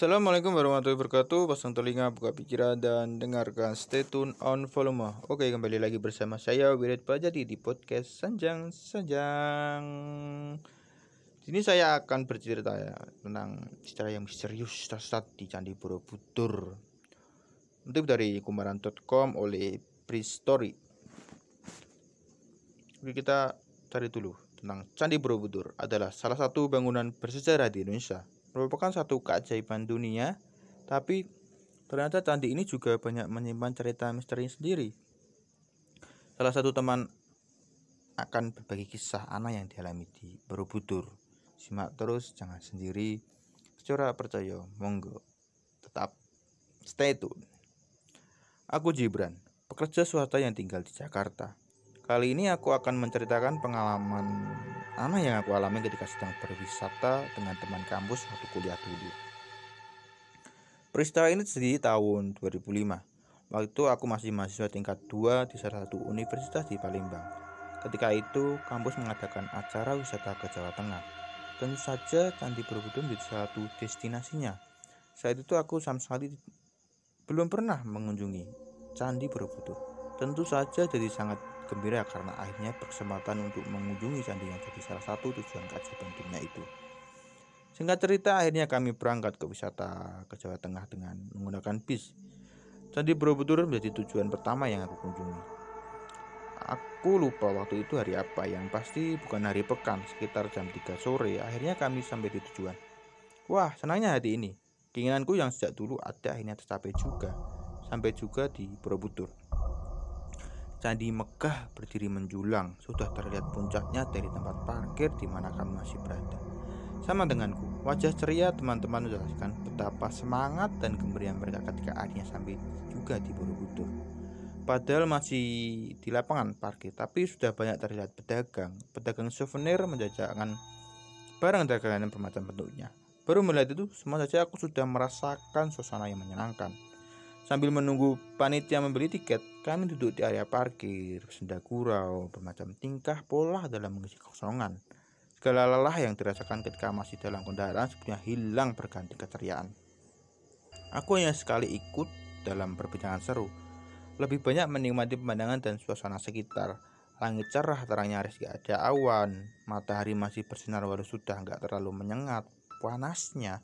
Assalamualaikum warahmatullahi wabarakatuh. Pasang telinga, buka pikiran, dan dengarkan Stay tune on volume Oke, kembali lagi bersama saya Wirid Bajati di podcast Sanjang Sanjang. Sini saya akan bercerita ya Tentang sejarah yang misterius tersesat di Candi Borobudur. Untuk dari kumaran.com oleh Prestory Oke, kita cari dulu tentang Candi Borobudur adalah salah satu bangunan bersejarah di Indonesia merupakan satu keajaiban dunia, tapi ternyata candi ini juga banyak menyimpan cerita misteri sendiri. Salah satu teman akan berbagi kisah anak yang dialami di Borobudur. Simak terus, jangan sendiri. Secara percaya, monggo. Tetap stay tune. Aku Jibran, pekerja swasta yang tinggal di Jakarta. Kali ini aku akan menceritakan pengalaman Anak yang aku alami ketika sedang berwisata dengan teman kampus waktu kuliah dulu. Peristiwa ini terjadi tahun 2005. Waktu aku masih mahasiswa tingkat 2 di salah satu universitas di Palembang. Ketika itu, kampus mengadakan acara wisata ke Jawa Tengah. Tentu saja Candi Borobudur menjadi salah satu destinasinya. Saat itu aku sama sekali belum pernah mengunjungi Candi Borobudur. Tentu saja jadi sangat gembira karena akhirnya berkesempatan untuk mengunjungi candi yang jadi salah satu tujuan keajaiban dunia itu. Singkat cerita, akhirnya kami berangkat ke wisata ke Jawa Tengah dengan menggunakan bis. Candi Borobudur menjadi tujuan pertama yang aku kunjungi. Aku lupa waktu itu hari apa, yang pasti bukan hari pekan, sekitar jam 3 sore. Akhirnya kami sampai di tujuan. Wah, senangnya hati ini. Keinginanku yang sejak dulu ada akhirnya tercapai juga. Sampai juga di Borobudur. Candi Megah berdiri menjulang, sudah terlihat puncaknya dari tempat parkir di mana kami masih berada. Sama denganku, wajah ceria teman-teman menjelaskan betapa semangat dan gembira mereka ketika akhirnya sampai juga di Borobudur. Padahal masih di lapangan parkir, tapi sudah banyak terlihat pedagang. Pedagang souvenir menjajakan barang dagangan bermacam bentuknya. Baru melihat itu, semua saja aku sudah merasakan suasana yang menyenangkan. Sambil menunggu panitia membeli tiket, kami duduk di area parkir, senda gurau, bermacam tingkah pola dalam mengisi kosongan. Segala lelah yang dirasakan ketika masih dalam kendaraan sebenarnya hilang berganti keceriaan. Aku hanya sekali ikut dalam perbincangan seru. Lebih banyak menikmati pemandangan dan suasana sekitar. Langit cerah, terang nyaris gak ada awan. Matahari masih bersinar walau sudah nggak terlalu menyengat. Panasnya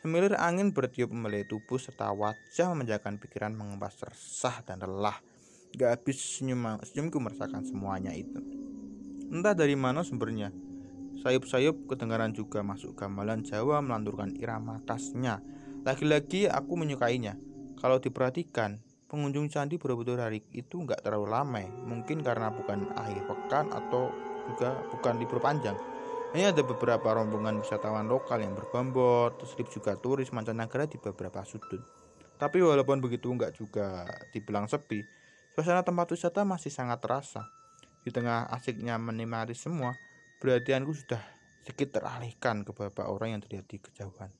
Semilir angin bertiup memelai tubuh serta wajah memanjakan pikiran mengempas resah dan lelah. Gak habis senyum, senyumku merasakan semuanya itu. Entah dari mana sumbernya. Sayup-sayup kedengaran juga masuk gamelan Jawa melanturkan irama khasnya. Lagi-lagi aku menyukainya. Kalau diperhatikan, pengunjung candi Borobudur hari itu nggak terlalu lama. Mungkin karena bukan akhir pekan atau juga bukan libur panjang. Hanya ada beberapa rombongan wisatawan lokal yang berbambot, terselip juga turis mancanegara di beberapa sudut. Tapi walaupun begitu nggak juga dibilang sepi, suasana tempat wisata masih sangat terasa. Di tengah asiknya menikmati semua, perhatianku sudah sedikit teralihkan ke beberapa orang yang terlihat di kejauhan.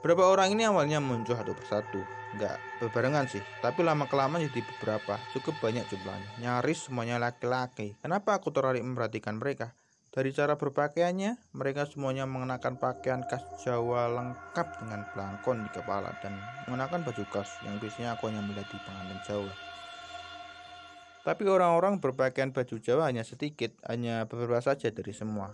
Beberapa orang ini awalnya muncul satu persatu, nggak berbarengan sih, tapi lama kelamaan jadi beberapa, cukup banyak jumlahnya, nyaris semuanya laki-laki. Kenapa aku tertarik memperhatikan mereka? Dari cara berpakaiannya, mereka semuanya mengenakan pakaian khas Jawa lengkap dengan belangkon di kepala dan mengenakan baju khas yang biasanya aku hanya melihat di pengantin Jawa. Tapi orang-orang berpakaian baju Jawa hanya sedikit, hanya beberapa saja dari semua.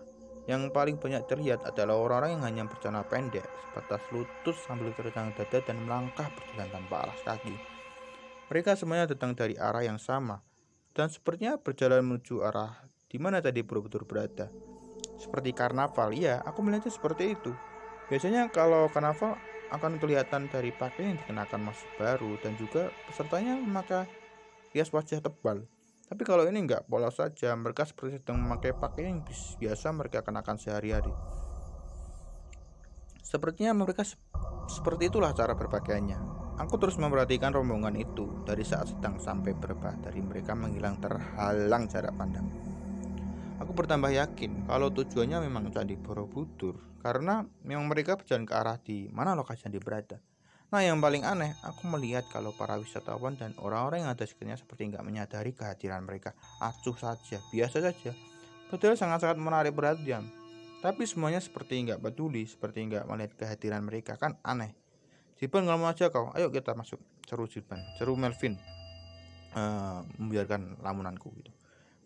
Yang paling banyak terlihat adalah orang-orang yang hanya bercelana pendek, sebatas lutut sambil terbang dada dan melangkah berjalan tanpa alas kaki. Mereka semuanya datang dari arah yang sama, dan sepertinya berjalan menuju arah di mana tadi Borobudur berada. Seperti karnaval, ya, aku melihatnya seperti itu. Biasanya kalau karnaval akan kelihatan dari pakaian yang dikenakan masih baru dan juga pesertanya memakai hias wajah tebal. Tapi kalau ini enggak polos saja, mereka seperti sedang memakai pakaian yang biasa mereka kenakan sehari-hari. Sepertinya mereka se seperti itulah cara berpakaiannya. Aku terus memperhatikan rombongan itu dari saat sedang sampai beberapa dari mereka menghilang terhalang jarak pandang. Aku bertambah yakin kalau tujuannya memang Candi Borobudur karena memang mereka berjalan ke arah di mana lokasi yang berada. Nah yang paling aneh, aku melihat kalau para wisatawan dan orang-orang yang ada sekitarnya seperti nggak menyadari kehadiran mereka. Acuh saja, biasa saja. Padahal sangat-sangat menarik perhatian. Tapi semuanya seperti nggak peduli, seperti nggak melihat kehadiran mereka. Kan aneh. Jiban ngomong aja kau, ayo kita masuk. Seru Jiban, seru Melvin. Uh, membiarkan lamunanku gitu.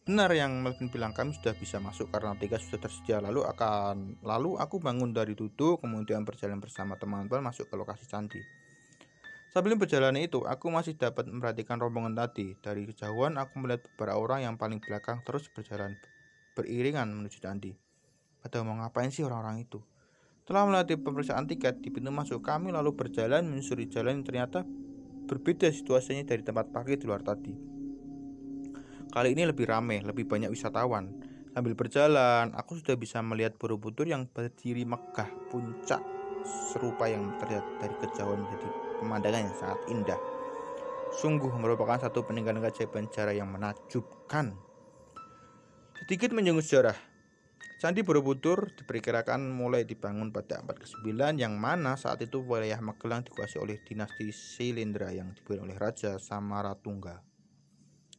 Benar yang Melvin bilang kami sudah bisa masuk karena tiga sudah tersedia. Lalu akan lalu aku bangun dari duduk kemudian berjalan bersama teman-teman masuk ke lokasi candi. Sambil berjalan itu, aku masih dapat memperhatikan rombongan tadi. Dari kejauhan, aku melihat beberapa orang yang paling belakang terus berjalan beriringan menuju candi. Pada mau ngapain sih orang-orang itu? Setelah melalui pemeriksaan tiket di pintu masuk, kami lalu berjalan menyusuri jalan yang ternyata berbeda situasinya dari tempat parkir di luar tadi. Kali ini lebih ramai, lebih banyak wisatawan. Sambil berjalan, aku sudah bisa melihat Borobudur yang berdiri megah, puncak serupa yang terlihat dari kejauhan menjadi pemandangan yang sangat indah. Sungguh merupakan satu peninggalan keajaiban sejarah yang menakjubkan. Sedikit menyinggung sejarah, Candi Borobudur diperkirakan mulai dibangun pada abad ke-9 yang mana saat itu wilayah Magelang dikuasai oleh dinasti Silindra yang dipimpin oleh Raja Samaratungga.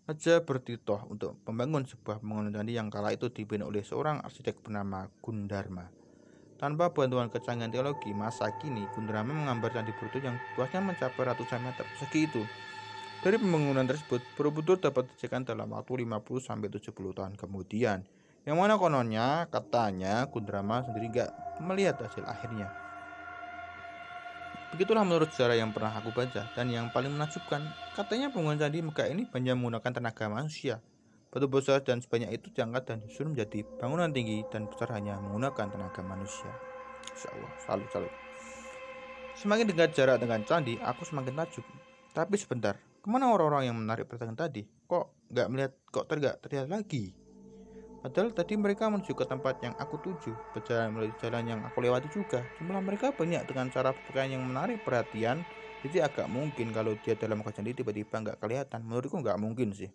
Raja bertitoh untuk membangun sebuah bangunan candi yang kala itu dipimpin oleh seorang arsitek bernama Gundarma. Tanpa bantuan kecanggihan teologi masa kini, Gundarma menggambar candi Borobudur yang luasnya mencapai ratusan meter persegi itu. Dari pembangunan tersebut, Borobudur dapat dijaga dalam waktu 50-70 tahun kemudian yang mana kononnya katanya Kundrama sendiri gak melihat hasil akhirnya. Begitulah menurut sejarah yang pernah aku baca dan yang paling menakjubkan, katanya bangunan candi Megah ini banyak menggunakan tenaga manusia. Batu besar dan sebanyak itu diangkat dan disusun menjadi bangunan tinggi dan besar hanya menggunakan tenaga manusia. Insya Allah, salut salut. Semakin dekat jarak dengan candi, aku semakin takjub. Tapi sebentar, ke mana orang-orang yang menarik perhatian tadi? Kok nggak melihat, kok tergak terlihat lagi? Padahal tadi mereka menuju ke tempat yang aku tuju, berjalan melalui jalan yang aku lewati juga. Jumlah mereka banyak dengan cara berpakaian yang menarik perhatian, jadi agak mungkin kalau dia dalam kajian tiba-tiba nggak kelihatan. Menurutku nggak mungkin sih.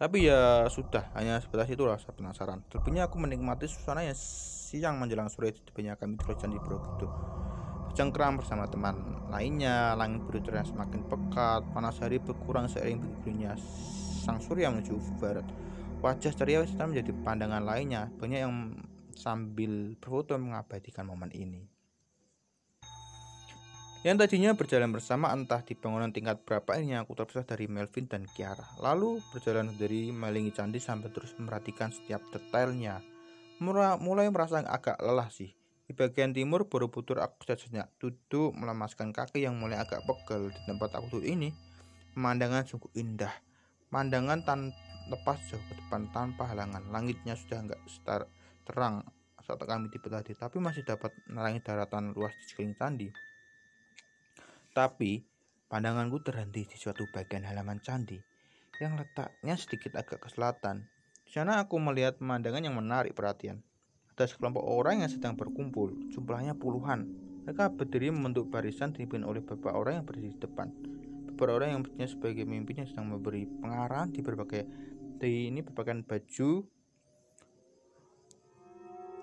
Tapi ya sudah, hanya sebatas itu rasa penasaran. Terlebihnya aku menikmati suasana yang siang menjelang sore di banyak kami di Candi Borobudur. Bercengkram bersama teman lainnya, langit biru semakin pekat, panas hari berkurang seiring bergurunya sang surya menuju barat. Wajah ceria wisata menjadi pandangan lainnya. Banyak yang sambil berfoto mengabadikan momen ini. Yang tadinya berjalan bersama entah di bangunan tingkat berapa ini aku terpisah dari Melvin dan Kiara. Lalu berjalan dari melingi candi sampai terus memperhatikan setiap detailnya. Mulai merasa agak lelah sih. Di bagian timur Borobudur aku sejenak duduk melemaskan kaki yang mulai agak pegel di tempat aku duduk ini. Pemandangan sungguh indah. Pemandangan tan lepas jauh ke depan tanpa halangan. Langitnya sudah enggak setar, terang saat kami tiba tadi, tapi masih dapat menerangi daratan luas di sekeliling candi. Tapi pandanganku terhenti di suatu bagian halaman candi yang letaknya sedikit agak ke selatan. Di sana aku melihat pemandangan yang menarik perhatian. Ada sekelompok orang yang sedang berkumpul, jumlahnya puluhan. Mereka berdiri membentuk barisan dipimpin oleh beberapa orang yang berdiri di depan. Beberapa orang yang sebagai pemimpin yang sedang memberi pengarahan di berbagai ini merupakan baju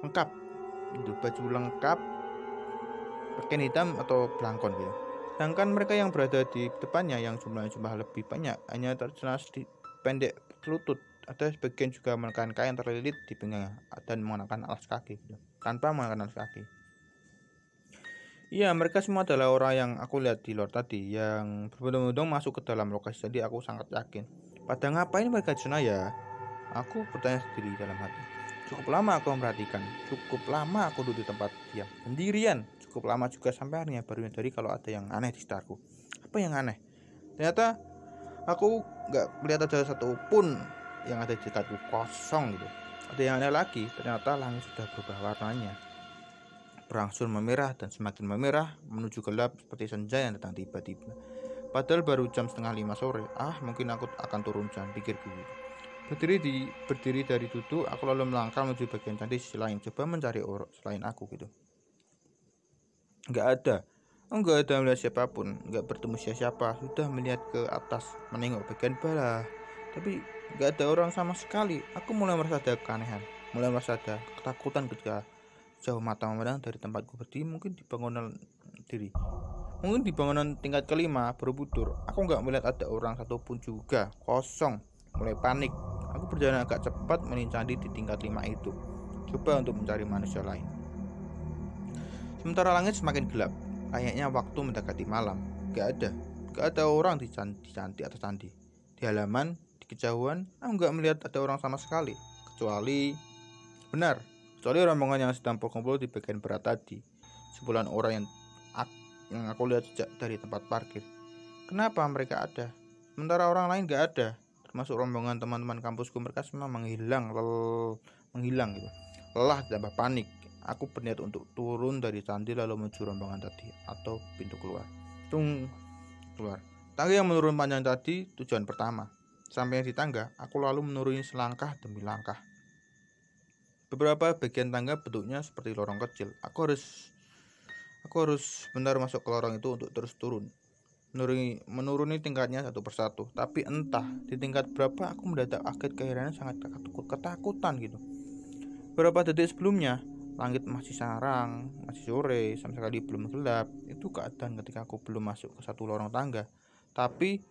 lengkap itu baju lengkap pakaian hitam atau belangkon gitu sedangkan mereka yang berada di depannya yang jumlahnya jumlah lebih banyak hanya terjelas di pendek lutut ada sebagian juga menggunakan kain terlilit di pinggangnya dan menggunakan alas kaki gitu. tanpa menggunakan alas kaki Iya, mereka semua adalah orang yang aku lihat di luar tadi yang berbondong-bondong masuk ke dalam lokasi. Jadi aku sangat yakin pada ngapain mereka di ya? Aku bertanya sendiri dalam hati. Cukup lama aku memperhatikan, cukup lama aku duduk di tempat diam, sendirian. Cukup lama juga sampai akhirnya baru menyadari kalau ada yang aneh di sekitarku. Apa yang aneh? Ternyata aku nggak melihat ada satu pun yang ada di sekitarku kosong gitu. Ada yang aneh lagi, ternyata langit sudah berubah warnanya. Berangsur memerah dan semakin memerah menuju gelap seperti senja yang datang tiba-tiba. Padahal baru jam setengah lima sore. Ah, mungkin aku akan turun jam, pikirku. Berdiri di berdiri dari duduk, aku lalu melangkah menuju bagian candi sisi lain, coba mencari orang selain aku gitu. Enggak ada. Enggak ada melihat siapa pun, enggak bertemu siapa-siapa. Sudah melihat ke atas, menengok bagian bawah. Tapi enggak ada orang sama sekali. Aku mulai merasa ada keanehan, mulai merasa ada ketakutan ketika jauh mata memandang dari tempatku berdiri mungkin di bangunan diri Mungkin di bangunan tingkat kelima Borobudur, aku nggak melihat ada orang satupun juga, kosong. Mulai panik, aku berjalan agak cepat menincandi di tingkat lima itu. coba untuk mencari manusia lain. Sementara langit semakin gelap, kayaknya waktu mendekati malam. Gak ada, gak ada orang di candi, di candi atau candi. Di halaman, di kejauhan, aku gak melihat ada orang sama sekali. Kecuali, benar, kecuali rombongan yang sedang berkumpul di bagian berat tadi. Sebulan orang yang, yang aku lihat sejak dari tempat parkir. Kenapa mereka ada? Sementara orang lain gak ada, termasuk rombongan teman-teman kampusku mereka semua menghilang, lel, menghilang gitu. Lelah tambah panik, aku berniat untuk turun dari candi lalu menuju rombongan tadi atau pintu keluar. Tung keluar. Tangga yang menurun panjang tadi tujuan pertama. Sampai di tangga, aku lalu menuruni selangkah demi langkah. Beberapa bagian tangga bentuknya seperti lorong kecil. Aku harus aku harus benar masuk ke lorong itu untuk terus turun menuruni, menuruni tingkatnya satu persatu. Tapi entah di tingkat berapa aku mendadak kaget keheranan sangat ketakutan gitu. Beberapa detik sebelumnya, langit masih sarang, masih sore, sama sekali belum gelap. Itu keadaan ketika aku belum masuk ke satu lorong tangga. Tapi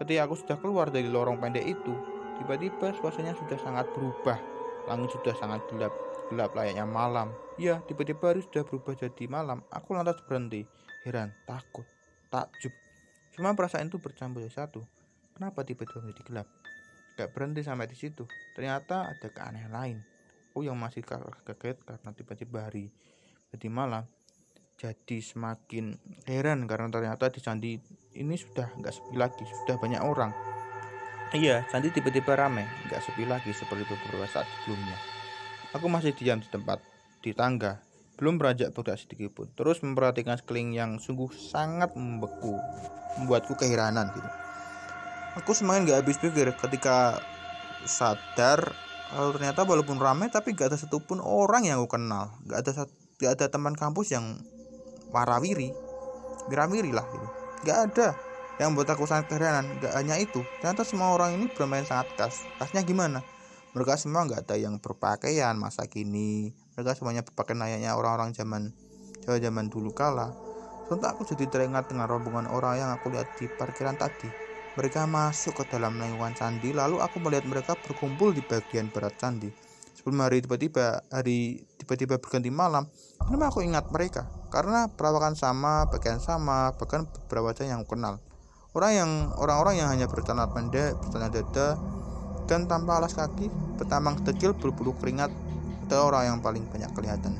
ketika aku sudah keluar dari lorong pendek itu, tiba-tiba suasananya sudah sangat berubah. Langit sudah sangat gelap, gelap layaknya malam. Ya, tiba-tiba hari sudah berubah jadi malam. Aku lantas berhenti, heran, takut, takjub, Cuma perasaan itu bercampur jadi satu. Kenapa tiba-tiba menjadi gelap? Gak berhenti sampai di situ. Ternyata ada keanehan lain. Oh yang masih kaget karena tiba-tiba hari jadi malam. Jadi semakin heran karena ternyata di candi ini sudah nggak sepi lagi, sudah banyak orang. Iya, candi tiba-tiba ramai, nggak sepi lagi seperti beberapa saat sebelumnya. Aku masih diam di tempat di tangga, belum beranjak bergerak sedikit pun. Terus memperhatikan sekeliling yang sungguh sangat membeku membuatku keheranan gitu. Aku semakin gak habis pikir ketika sadar kalau ternyata walaupun ramai tapi gak ada satupun orang yang aku kenal. Gak ada gak ada teman kampus yang warawiri wirawiri lah gitu. Gak ada yang membuat aku sangat keheranan gak hanya itu ternyata semua orang ini bermain sangat khas. Khasnya gimana? Mereka semua nggak ada yang berpakaian masa kini mereka semuanya berpakaian layaknya orang-orang zaman zaman dulu kala Sontak aku jadi teringat dengan rombongan orang yang aku lihat di parkiran tadi. Mereka masuk ke dalam lingkungan candi, lalu aku melihat mereka berkumpul di bagian barat candi. Sebelum hari tiba-tiba hari tiba-tiba berganti malam, kenapa aku ingat mereka? Karena perawakan sama, pakaian sama, bahkan beberapa wajah yang aku kenal. Orang yang orang-orang yang hanya bercelana pendek, bercelana dada, dan tanpa alas kaki, bertambang kecil, berbulu keringat, adalah orang yang paling banyak kelihatan.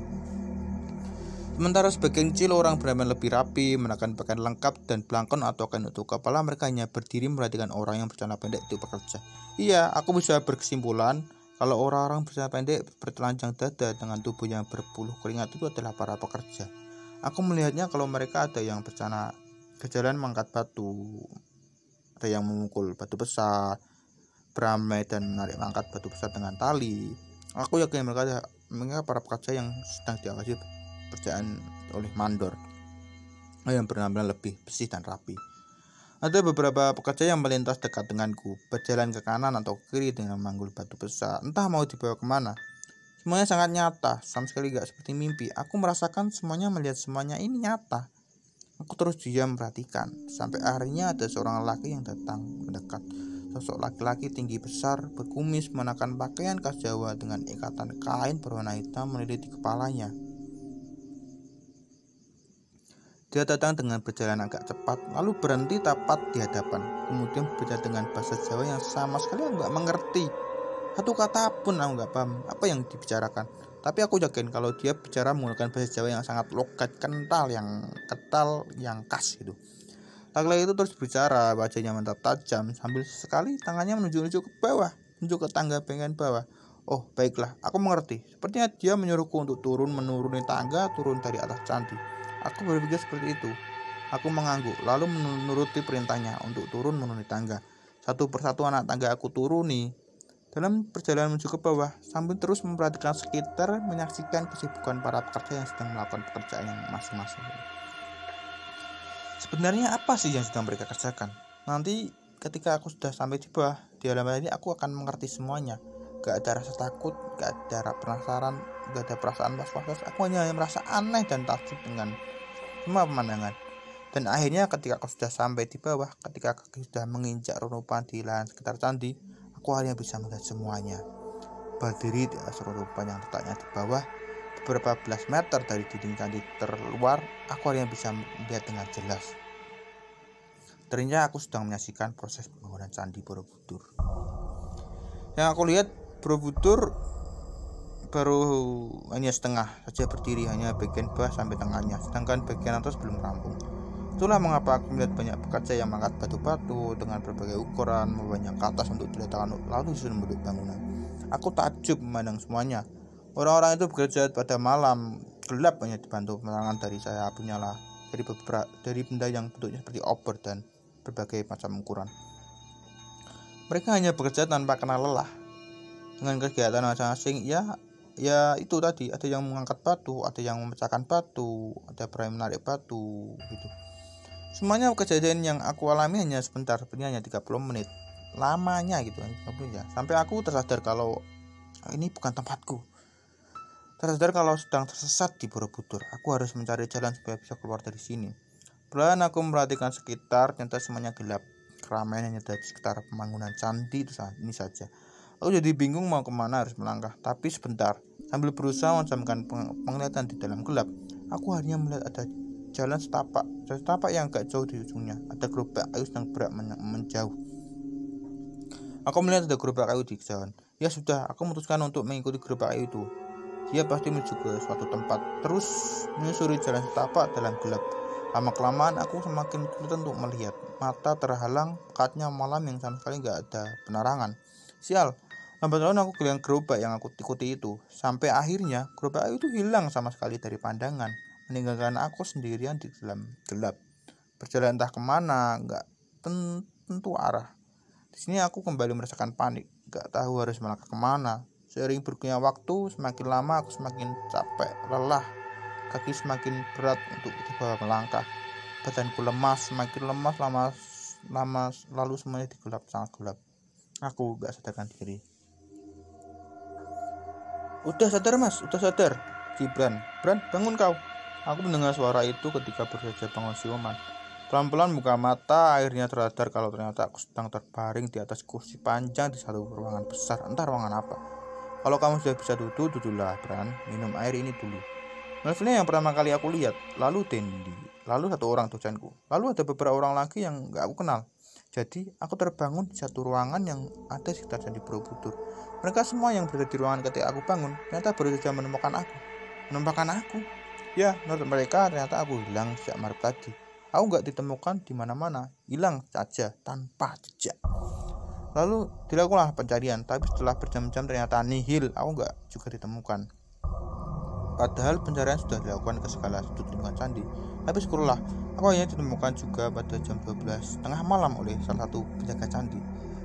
Sementara sebagian kecil orang beramal lebih rapi, menakan pakaian lengkap dan belangkon atau kain untuk kepala mereka hanya berdiri merhatikan orang yang bercelana pendek itu bekerja. Iya, aku bisa berkesimpulan kalau orang-orang bercelana pendek bertelanjang dada dengan tubuh yang berpuluh keringat itu adalah para pekerja. Aku melihatnya kalau mereka ada yang bercelana ke jalan mengangkat batu, ada yang memukul batu besar, beramai dan menarik mengangkat batu besar dengan tali. Aku yakin mereka mereka para pekerja yang sedang diawasi pekerjaan oleh mandor yang benar-benar lebih bersih dan rapi. Ada beberapa pekerja yang melintas dekat denganku, berjalan ke kanan atau kiri dengan memanggul batu besar, entah mau dibawa ke mana. Semuanya sangat nyata, sama sekali gak seperti mimpi. Aku merasakan semuanya melihat semuanya ini nyata. Aku terus diam perhatikan, sampai akhirnya ada seorang laki yang datang mendekat. Sosok laki-laki tinggi besar, berkumis, menakan pakaian khas Jawa dengan ikatan kain berwarna hitam meneliti kepalanya. Dia datang dengan berjalan agak cepat, lalu berhenti tepat di hadapan. Kemudian berbicara dengan bahasa Jawa yang sama sekali aku nggak mengerti. Satu kata pun aku nggak paham apa yang dibicarakan. Tapi aku yakin kalau dia bicara menggunakan bahasa Jawa yang sangat lokat, kental, yang ketal, yang khas gitu. Laki-laki itu terus bicara, wajahnya mantap tajam, sambil sekali tangannya menuju-nuju ke bawah, menuju ke tangga bagian bawah. Oh, baiklah, aku mengerti. Sepertinya dia menyuruhku untuk turun menuruni tangga, turun dari atas candi. Aku berpikir seperti itu. Aku mengangguk, lalu menuruti perintahnya untuk turun menuruni tangga. Satu persatu anak tangga aku turuni. Dalam perjalanan menuju ke bawah, sambil terus memperhatikan sekitar, menyaksikan kesibukan para pekerja yang sedang melakukan pekerjaan yang masing-masing. Sebenarnya apa sih yang sedang mereka kerjakan? Nanti ketika aku sudah sampai bawah, di halaman ini aku akan mengerti semuanya. Gak ada rasa takut, gak ada penasaran, gak ada perasaan was-was. Aku hanya merasa aneh dan takjub dengan semua pemandangan. Dan akhirnya ketika aku sudah sampai di bawah, ketika kaki sudah menginjak runupan di lahan sekitar candi, aku akhirnya bisa melihat semuanya. berdiri di atas rumah yang letaknya di bawah beberapa belas meter dari dinding candi terluar, aku akhirnya bisa melihat dengan jelas. Ternyata aku sedang menyaksikan proses pembangunan candi Borobudur. Yang aku lihat Borobudur baru hanya setengah saja berdiri hanya bagian bawah sampai tengahnya sedangkan bagian atas belum rampung itulah mengapa aku melihat banyak pekerja yang mengangkat batu-batu dengan berbagai ukuran membawanya ke atas untuk diletakkan lalu disusun membentuk bangunan aku takjub memandang semuanya orang-orang itu bekerja pada malam gelap hanya dibantu penerangan dari saya lah dari beberapa dari benda yang bentuknya seperti obor dan berbagai macam ukuran. Mereka hanya bekerja tanpa kenal lelah. Dengan kegiatan masing-masing ya ya itu tadi ada yang mengangkat batu ada yang memecahkan batu ada yang menarik batu gitu. Semuanya kejadian yang aku alami hanya sebentar hanya 30 menit. Lamanya gitu ya. Sampai aku tersadar kalau ini bukan tempatku tersadar kalau sedang tersesat di Borobudur aku harus mencari jalan supaya bisa keluar dari sini perlahan aku memperhatikan sekitar ternyata semuanya gelap keramaian hanya ada di sekitar pembangunan candi itu ini saja Aku jadi bingung mau ke mana harus melangkah. Tapi sebentar, sambil berusaha mencamkan penglihatan di dalam gelap, aku hanya melihat ada jalan setapak. Setapak yang agak jauh di ujungnya. Ada gerobak kayu sedang berat menjauh. Aku melihat ada gerobak kayu di jalan. Ya sudah, aku memutuskan untuk mengikuti gerobak kayu itu. Dia pasti menuju ke suatu tempat. Terus menyusuri jalan setapak dalam gelap. Lama kelamaan aku semakin sulit untuk melihat. Mata terhalang, pekatnya malam yang sama sekali nggak ada penerangan. Sial, Lambat laun aku kehilangan gerobak yang aku ikuti itu. Sampai akhirnya gerobak itu hilang sama sekali dari pandangan. Meninggalkan aku sendirian di dalam gelap. Berjalan entah ke mana, nggak tentu arah. Di sini aku kembali merasakan panik. Gak tahu harus melangkah ke mana. Seiring berikutnya waktu, semakin lama aku semakin capek, lelah. Kaki semakin berat untuk dibawa melangkah. Badanku lemas, semakin lemas lama lama lalu semuanya digelap sangat gelap. Aku gak sadarkan diri. Udah sadar mas, udah sadar. Gibran, Bran, bangun kau. Aku mendengar suara itu ketika berusaha bangun siuman. Pelan-pelan buka mata, akhirnya tersadar kalau ternyata aku sedang terbaring di atas kursi panjang di satu ruangan besar. Entah ruangan apa. Kalau kamu sudah bisa duduk, duduklah, Bran. Minum air ini dulu. Novelnya yang pertama kali aku lihat, lalu Dendi, lalu satu orang dosenku, lalu ada beberapa orang lagi yang gak aku kenal. Jadi, aku terbangun di satu ruangan yang ada sekitar Candi Borobudur. Mereka semua yang berada di ruangan ketika aku bangun, ternyata baru saja menemukan aku. Menemukan aku? Ya, menurut mereka ternyata aku hilang sejak malam tadi. Aku nggak ditemukan di mana-mana, hilang saja tanpa jejak. Lalu dilakukanlah pencarian, tapi setelah berjam-jam ternyata nihil, aku nggak juga ditemukan. Padahal pencarian sudah dilakukan ke segala sudut lingkungan candi. Tapi syukurlah, aku hanya ditemukan juga pada jam 12 tengah malam oleh salah satu penjaga candi.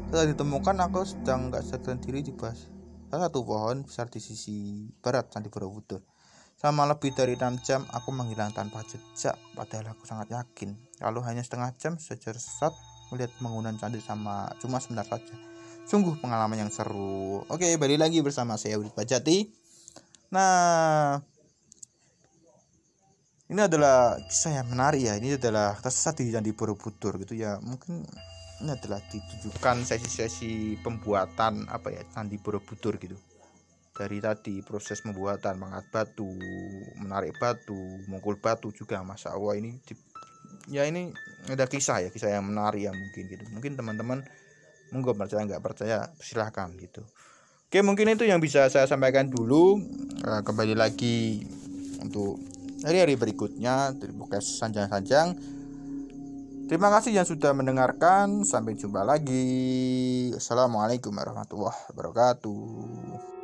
Setelah ditemukan, aku sedang nggak sadarkan diri di bawah salah satu pohon besar di sisi barat candi Borobudur. Selama lebih dari 6 jam, aku menghilang tanpa jejak, padahal aku sangat yakin. Lalu hanya setengah jam saja sesat melihat bangunan candi sama cuma sebentar saja. Sungguh pengalaman yang seru. Oke, balik lagi bersama saya Udit Bajati Nah, ini adalah kisah yang menarik ya. Ini adalah tersesat di Candi Borobudur gitu ya. Mungkin ini adalah ditujukan sesi-sesi pembuatan apa ya Candi Borobudur gitu. Dari tadi proses pembuatan mengangkat batu, menarik batu, mengukul batu juga masa Allah ini ya ini ada kisah ya kisah yang menarik ya mungkin gitu. Mungkin teman-teman monggo percaya nggak percaya silahkan gitu. Oke mungkin itu yang bisa saya sampaikan dulu. Uh, kembali lagi untuk hari-hari berikutnya dari sanjang-sanjang. Terima kasih yang sudah mendengarkan. Sampai jumpa lagi. Assalamualaikum warahmatullahi wabarakatuh